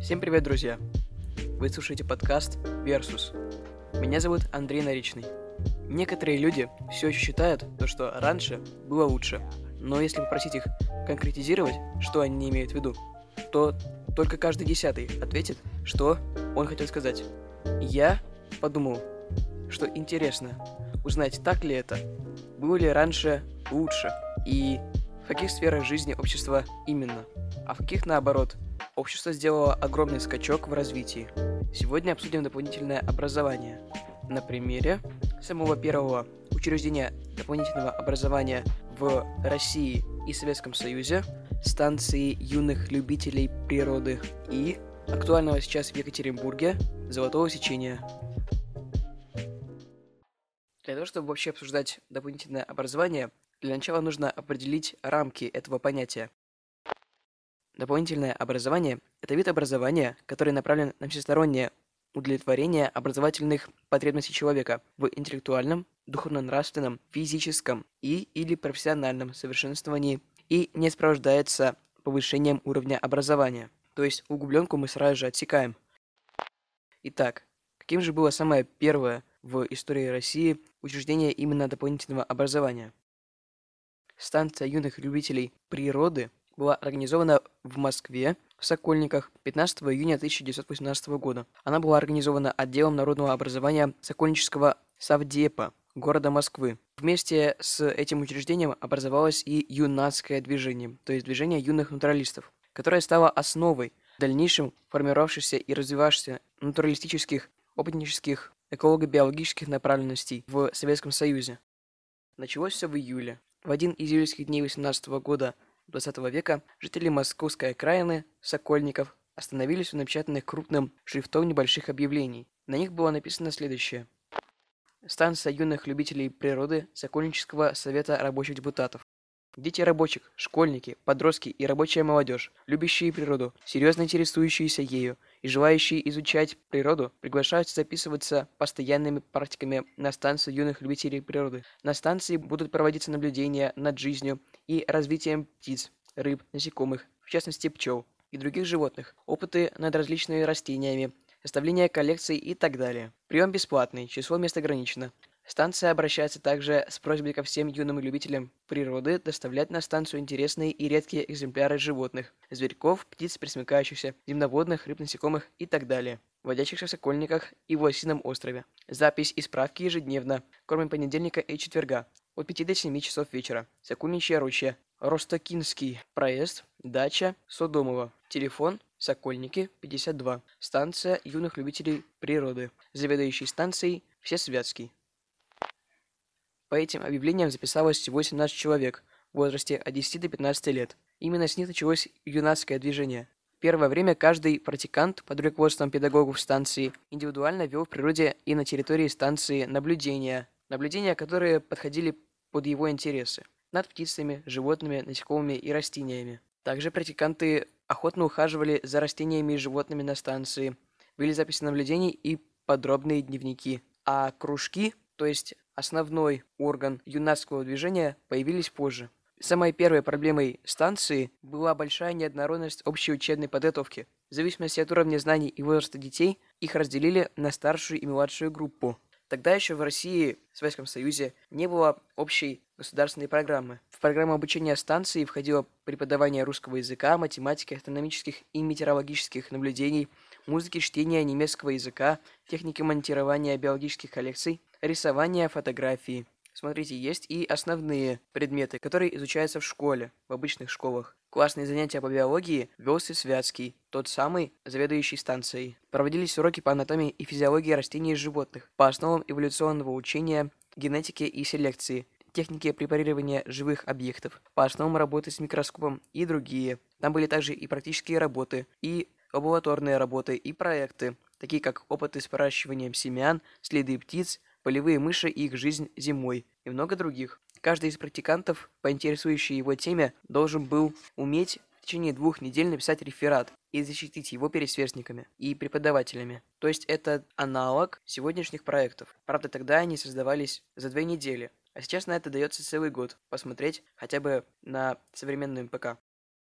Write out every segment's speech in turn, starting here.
Всем привет, друзья! Вы слушаете подкаст «Версус». Меня зовут Андрей Наричный. Некоторые люди все еще считают, то, что раньше было лучше. Но если попросить их конкретизировать, что они имеют в виду, то только каждый десятый ответит, что он хотел сказать. Я подумал, что интересно узнать, так ли это, было ли раньше лучше, и в каких сферах жизни общества именно, а в каких наоборот. Общество сделало огромный скачок в развитии. Сегодня обсудим дополнительное образование. На примере самого первого учреждения дополнительного образования в России и Советском Союзе, станции юных любителей природы и актуального сейчас в Екатеринбурге Золотого сечения. Для того, чтобы вообще обсуждать дополнительное образование, для начала нужно определить рамки этого понятия. Дополнительное образование – это вид образования, который направлен на всестороннее удовлетворение образовательных потребностей человека в интеллектуальном, духовно-нравственном, физическом и или профессиональном совершенствовании и не сопровождается повышением уровня образования. То есть углубленку мы сразу же отсекаем. Итак, каким же было самое первое в истории России учреждение именно дополнительного образования? Станция юных любителей природы была организована в Москве, в Сокольниках, 15 июня 1918 года. Она была организована отделом народного образования Сокольнического Совдепа города Москвы. Вместе с этим учреждением образовалось и юнацкое движение, то есть движение юных натуралистов, которое стало основой в дальнейшем формировавшихся и развивавшихся натуралистических, опытнических, эколого-биологических направленностей в Советском Союзе. Началось все в июле. В один из июльских дней 18 года 20 века жители Московской окраины, Сокольников, остановились у напечатанных крупным шрифтом небольших объявлений. На них было написано следующее. Станция юных любителей природы Сокольнического совета рабочих депутатов. Дети рабочих, школьники, подростки и рабочая молодежь, любящие природу, серьезно интересующиеся ею и желающие изучать природу, приглашаются записываться постоянными практиками на станцию юных любителей природы. На станции будут проводиться наблюдения над жизнью и развитием птиц, рыб, насекомых, в частности пчел и других животных, опыты над различными растениями, составление коллекций и так далее. Прием бесплатный, число мест ограничено. Станция обращается также с просьбой ко всем юным любителям природы доставлять на станцию интересные и редкие экземпляры животных, зверьков, птиц, пресмыкающихся, земноводных, рыб, насекомых и так далее, водящихся в Сокольниках и в Лосином острове. Запись и справки ежедневно, кроме понедельника и четверга, от 5 до 7 часов вечера. Сокольничья роща, Ростокинский проезд, дача, Содомова. Телефон Сокольники, 52. Станция юных любителей природы. Заведующий станцией Всесвятский. По этим объявлениям записалось всего 17 человек в возрасте от 10 до 15 лет. Именно с них началось юнацкое движение. Первое время каждый практикант под руководством педагогов станции индивидуально вел в природе и на территории станции наблюдения, наблюдения, которые подходили под его интересы над птицами, животными, насекомыми и растениями. Также практиканты охотно ухаживали за растениями и животными на станции, вели записи наблюдений и подробные дневники. А кружки, то есть основной орган юнацкого движения, появились позже. Самой первой проблемой станции была большая неоднородность общей учебной подготовки. В зависимости от уровня знаний и возраста детей, их разделили на старшую и младшую группу. Тогда еще в России, в Советском Союзе, не было общей государственной программы. В программу обучения станции входило преподавание русского языка, математики, астрономических и метеорологических наблюдений, музыки, чтения немецкого языка, техники монтирования биологических коллекций, рисования, фотографии. Смотрите, есть и основные предметы, которые изучаются в школе, в обычных школах. Классные занятия по биологии вел Святский, тот самый заведующий станцией. Проводились уроки по анатомии и физиологии растений и животных, по основам эволюционного учения, генетики и селекции, техники препарирования живых объектов, по основам работы с микроскопом и другие. Там были также и практические работы, и лабораторные работы, и проекты, такие как опыты с выращиванием семян, следы птиц, полевые мыши и их жизнь зимой и много других. Каждый из практикантов, по интересующей его теме, должен был уметь в течение двух недель написать реферат и защитить его перед сверстниками и преподавателями. То есть это аналог сегодняшних проектов. Правда, тогда они создавались за две недели, а сейчас на это дается целый год посмотреть хотя бы на современную МПК.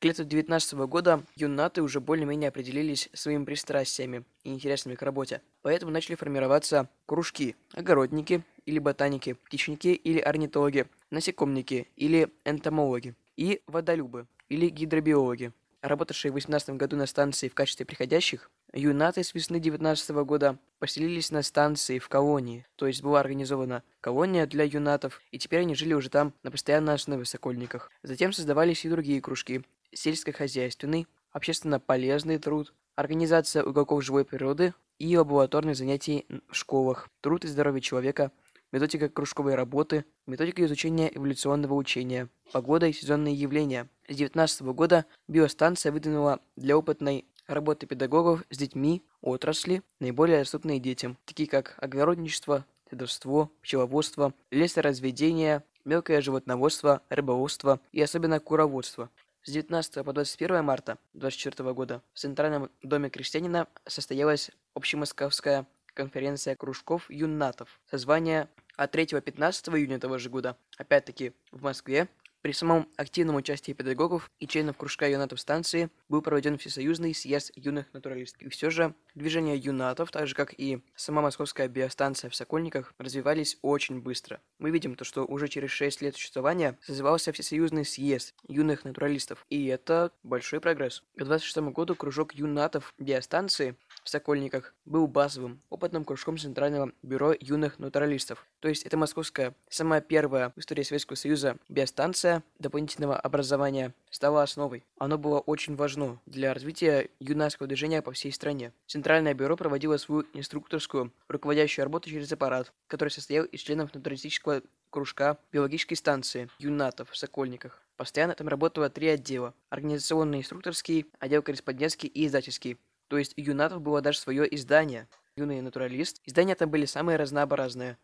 К лету 2019 года юнаты уже более-менее определились своими пристрастиями и интересами к работе, поэтому начали формироваться кружки, огородники или ботаники, птичники или орнитологи, насекомники или энтомологи и водолюбы или гидробиологи. Работавшие в 2018 году на станции в качестве приходящих, юнаты с весны 2019 года поселились на станции в колонии, то есть была организована колония для юнатов, и теперь они жили уже там на постоянной основе в Сокольниках. Затем создавались и другие кружки, сельскохозяйственный, общественно полезный труд, организация уголков живой природы и лабораторных занятий в школах, труд и здоровье человека, методика кружковой работы, методика изучения эволюционного учения, погода и сезонные явления. С 2019 года биостанция выдвинула для опытной работы педагогов с детьми отрасли, наиболее доступные детям, такие как огородничество, садовство, пчеловодство, лесоразведение, мелкое животноводство, рыбоводство и особенно куроводство. С 19 по 21 марта 2024 года в Центральном доме крестьянина состоялась общемосковская конференция кружков юнатов. Созвание от 3-15 июня того же года, опять-таки в Москве, при самом активном участии педагогов и членов кружка юнатов станции был проведен Всесоюзный съезд юных натуралистов. И все же движение юнатов, так же как и сама московская биостанция в Сокольниках, развивались очень быстро. Мы видим то, что уже через 6 лет существования созывался Всесоюзный съезд юных натуралистов, и это большой прогресс. К 26 году кружок юнатов биостанции в Сокольниках был базовым, опытным кружком Центрального бюро юных натуралистов. То есть это московская, самая первая в истории Советского Союза биостанция дополнительного образования стала основой. Оно было очень важно для развития юнацкого движения по всей стране. Центральное бюро проводило свою инструкторскую руководящую работу через аппарат, который состоял из членов натуралистического кружка биологической станции юнатов в Сокольниках. Постоянно там работало три отдела – организационный инструкторский, отдел корреспондентский и издательский. То есть у юнатов было даже свое издание. Юный натуралист. Издания там были самые разнообразные.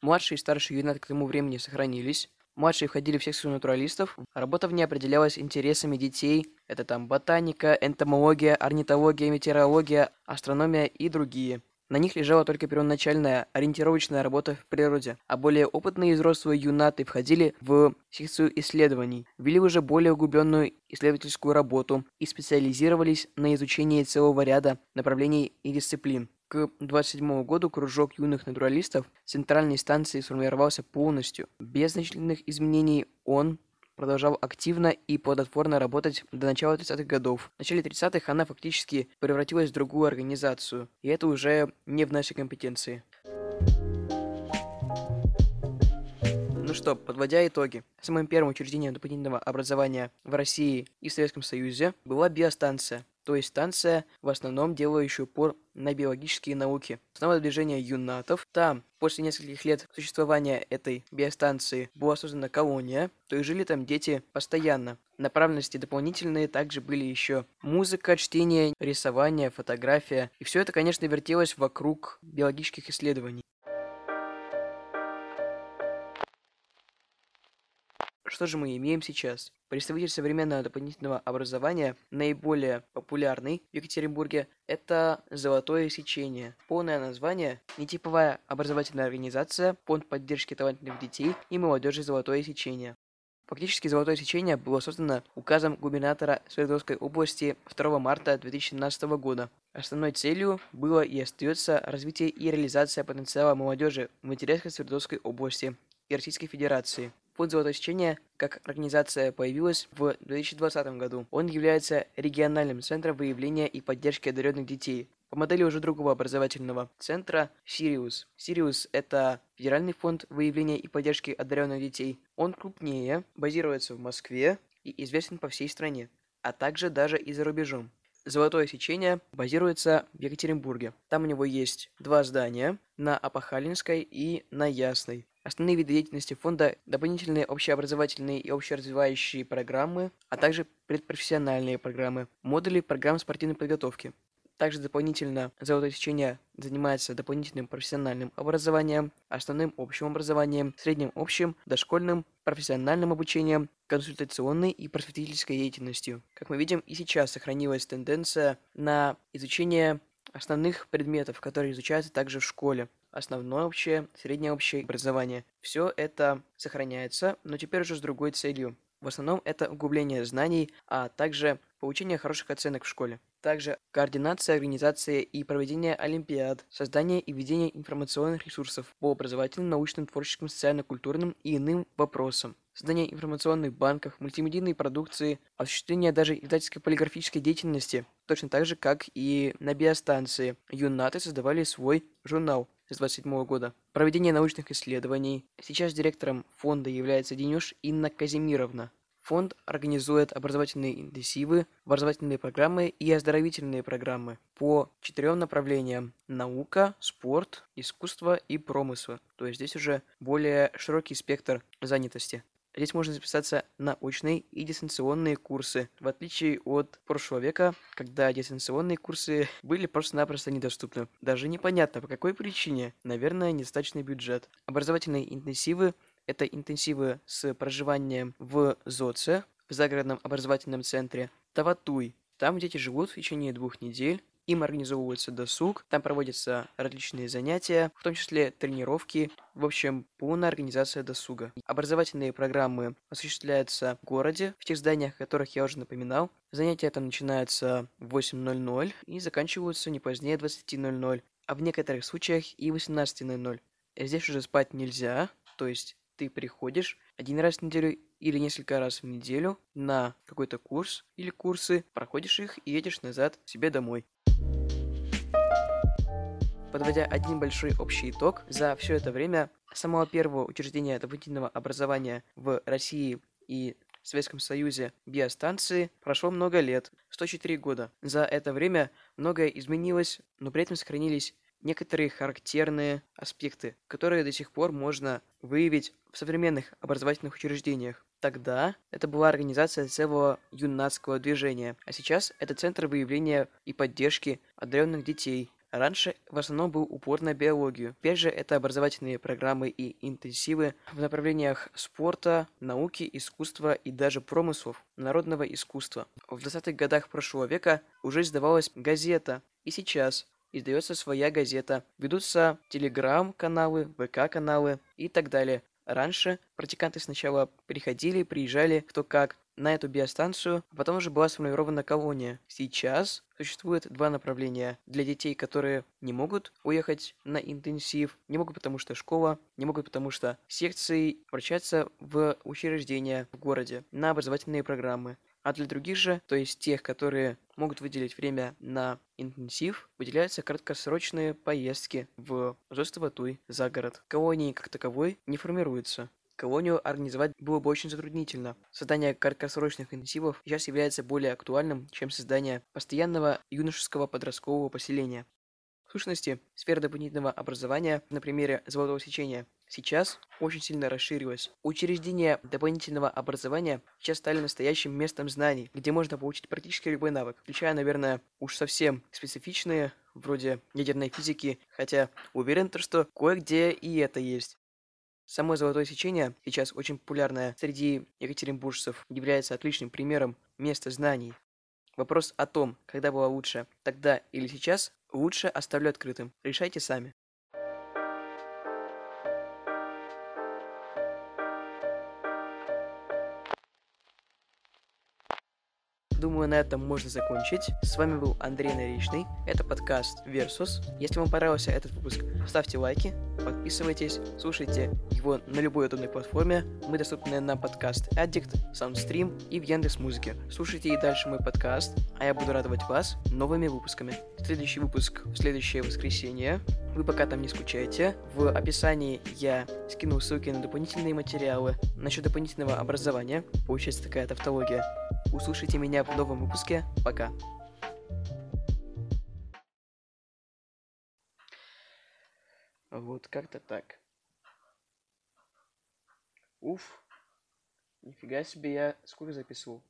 Младшие и старшие юнаты к тому времени сохранились. Младшие входили в секцию натуралистов. Работа в ней определялась интересами детей. Это там ботаника, энтомология, орнитология, метеорология, астрономия и другие. На них лежала только первоначальная ориентировочная работа в природе, а более опытные и взрослые юнаты входили в секцию исследований, вели уже более углубленную исследовательскую работу и специализировались на изучении целого ряда направлений и дисциплин. К 27 году кружок юных натуралистов центральной станции сформировался полностью. Без значительных изменений он продолжал активно и плодотворно работать до начала 30-х годов. В начале 30-х она фактически превратилась в другую организацию, и это уже не в нашей компетенции. Что, подводя итоги. Самым первым учреждением дополнительного образования в России и Советском Союзе была биостанция, то есть станция, в основном делающая упор на биологические науки. Основа движения юнатов. Там, после нескольких лет существования этой биостанции, была создана колония, то есть жили там дети постоянно. Направленности дополнительные также были еще музыка, чтение, рисование, фотография. И все это, конечно, вертелось вокруг биологических исследований. Что же мы имеем сейчас? Представитель современного дополнительного образования, наиболее популярный в Екатеринбурге, это «Золотое сечение». Полное название – нетиповая образовательная организация, фонд поддержки талантливых детей и молодежи «Золотое сечение». Фактически «Золотое сечение» было создано указом губернатора Свердловской области 2 марта 2017 года. Основной целью было и остается развитие и реализация потенциала молодежи в интересах Свердловской области и Российской Федерации. Фонд «Золотое сечение» как организация появилась в 2020 году. Он является региональным центром выявления и поддержки одаренных детей по модели уже другого образовательного центра Сириус. Сириус – это федеральный фонд выявления и поддержки одаренных детей. Он крупнее, базируется в Москве и известен по всей стране, а также даже и за рубежом. Золотое сечение базируется в Екатеринбурге. Там у него есть два здания на Апахалинской и на Ясной. Основные виды деятельности фонда – дополнительные общеобразовательные и общеразвивающие программы, а также предпрофессиональные программы, модули программ спортивной подготовки. Также дополнительно золотое сечение занимается дополнительным профессиональным образованием, основным общим образованием, средним общим, дошкольным, профессиональным обучением, консультационной и просветительской деятельностью. Как мы видим, и сейчас сохранилась тенденция на изучение основных предметов, которые изучаются также в школе основное общее, среднее общее образование. Все это сохраняется, но теперь уже с другой целью. В основном это углубление знаний, а также получение хороших оценок в школе. Также координация, организация и проведение олимпиад, создание и ведение информационных ресурсов по образовательным, научным, творческим, социально-культурным и иным вопросам. Создание информационных банков, мультимедийной продукции, осуществление даже издательской полиграфической деятельности, точно так же, как и на биостанции. Юнаты создавали свой журнал с 27 года. Проведение научных исследований. Сейчас директором фонда является Денюш Инна Казимировна. Фонд организует образовательные интенсивы, образовательные программы и оздоровительные программы по четырем направлениям – наука, спорт, искусство и промысл. То есть здесь уже более широкий спектр занятости. Здесь можно записаться на очные и дистанционные курсы, в отличие от прошлого века, когда дистанционные курсы были просто-напросто недоступны. Даже непонятно, по какой причине. Наверное, недостаточный бюджет. Образовательные интенсивы это интенсивы с проживанием в ЗОЦе, в загородном образовательном центре, Таватуй. Там дети живут в течение двух недель, им организовывается досуг, там проводятся различные занятия, в том числе тренировки, в общем, полная организация досуга. Образовательные программы осуществляются в городе, в тех зданиях, о которых я уже напоминал. Занятия там начинаются в 8.00 и заканчиваются не позднее 20.00, а в некоторых случаях и 18.00. Здесь уже спать нельзя, то есть ты приходишь один раз в неделю или несколько раз в неделю на какой-то курс или курсы, проходишь их и едешь назад себе домой. Подводя один большой общий итог, за все это время самого первого учреждения дополнительного образования в России и Советском Союзе биостанции прошло много лет, 104 года. За это время многое изменилось, но при этом сохранились некоторые характерные аспекты, которые до сих пор можно выявить в современных образовательных учреждениях. Тогда это была организация целого юнацкого движения, а сейчас это центр выявления и поддержки одаренных детей. Раньше в основном был упор на биологию. Теперь же это образовательные программы и интенсивы в направлениях спорта, науки, искусства и даже промыслов, народного искусства. В 20-х годах прошлого века уже издавалась газета, и сейчас издается своя газета, ведутся телеграм-каналы, ВК-каналы и так далее. Раньше практиканты сначала приходили, приезжали кто как на эту биостанцию, а потом уже была сформирована колония. Сейчас существует два направления для детей, которые не могут уехать на интенсив, не могут потому что школа, не могут потому что секции обращаться в учреждения в городе на образовательные программы. А для других же, то есть тех, которые могут выделить время на интенсив, выделяются краткосрочные поездки в Зостоватуй за город. Колонии как таковой не формируются. Колонию организовать было бы очень затруднительно. Создание краткосрочных интенсивов сейчас является более актуальным, чем создание постоянного юношеского подросткового поселения. В сущности, сфера дополнительного образования на примере золотого сечения сейчас очень сильно расширилась. Учреждения дополнительного образования сейчас стали настоящим местом знаний, где можно получить практически любой навык, включая, наверное, уж совсем специфичные, вроде ядерной физики, хотя уверен, то, что кое-где и это есть. Само золотое сечение, сейчас очень популярное среди екатеринбуржцев, является отличным примером места знаний. Вопрос о том, когда было лучше, тогда или сейчас, лучше оставлю открытым. Решайте сами. Думаю, на этом можно закончить. С вами был Андрей Наричный. Это подкаст Versus. Если вам понравился этот выпуск, ставьте лайки, подписывайтесь, слушайте его на любой удобной платформе. Мы доступны на подкаст Addict, Soundstream и в Яндекс Музыке. Слушайте и дальше мой подкаст, а я буду радовать вас новыми выпусками. Следующий выпуск в следующее воскресенье. Вы пока там не скучайте. В описании я скинул ссылки на дополнительные материалы насчет дополнительного образования. Получается такая тавтология. Услышите меня в новом выпуске. Пока. Вот как-то так. Уф. Нифига себе я сколько записывал.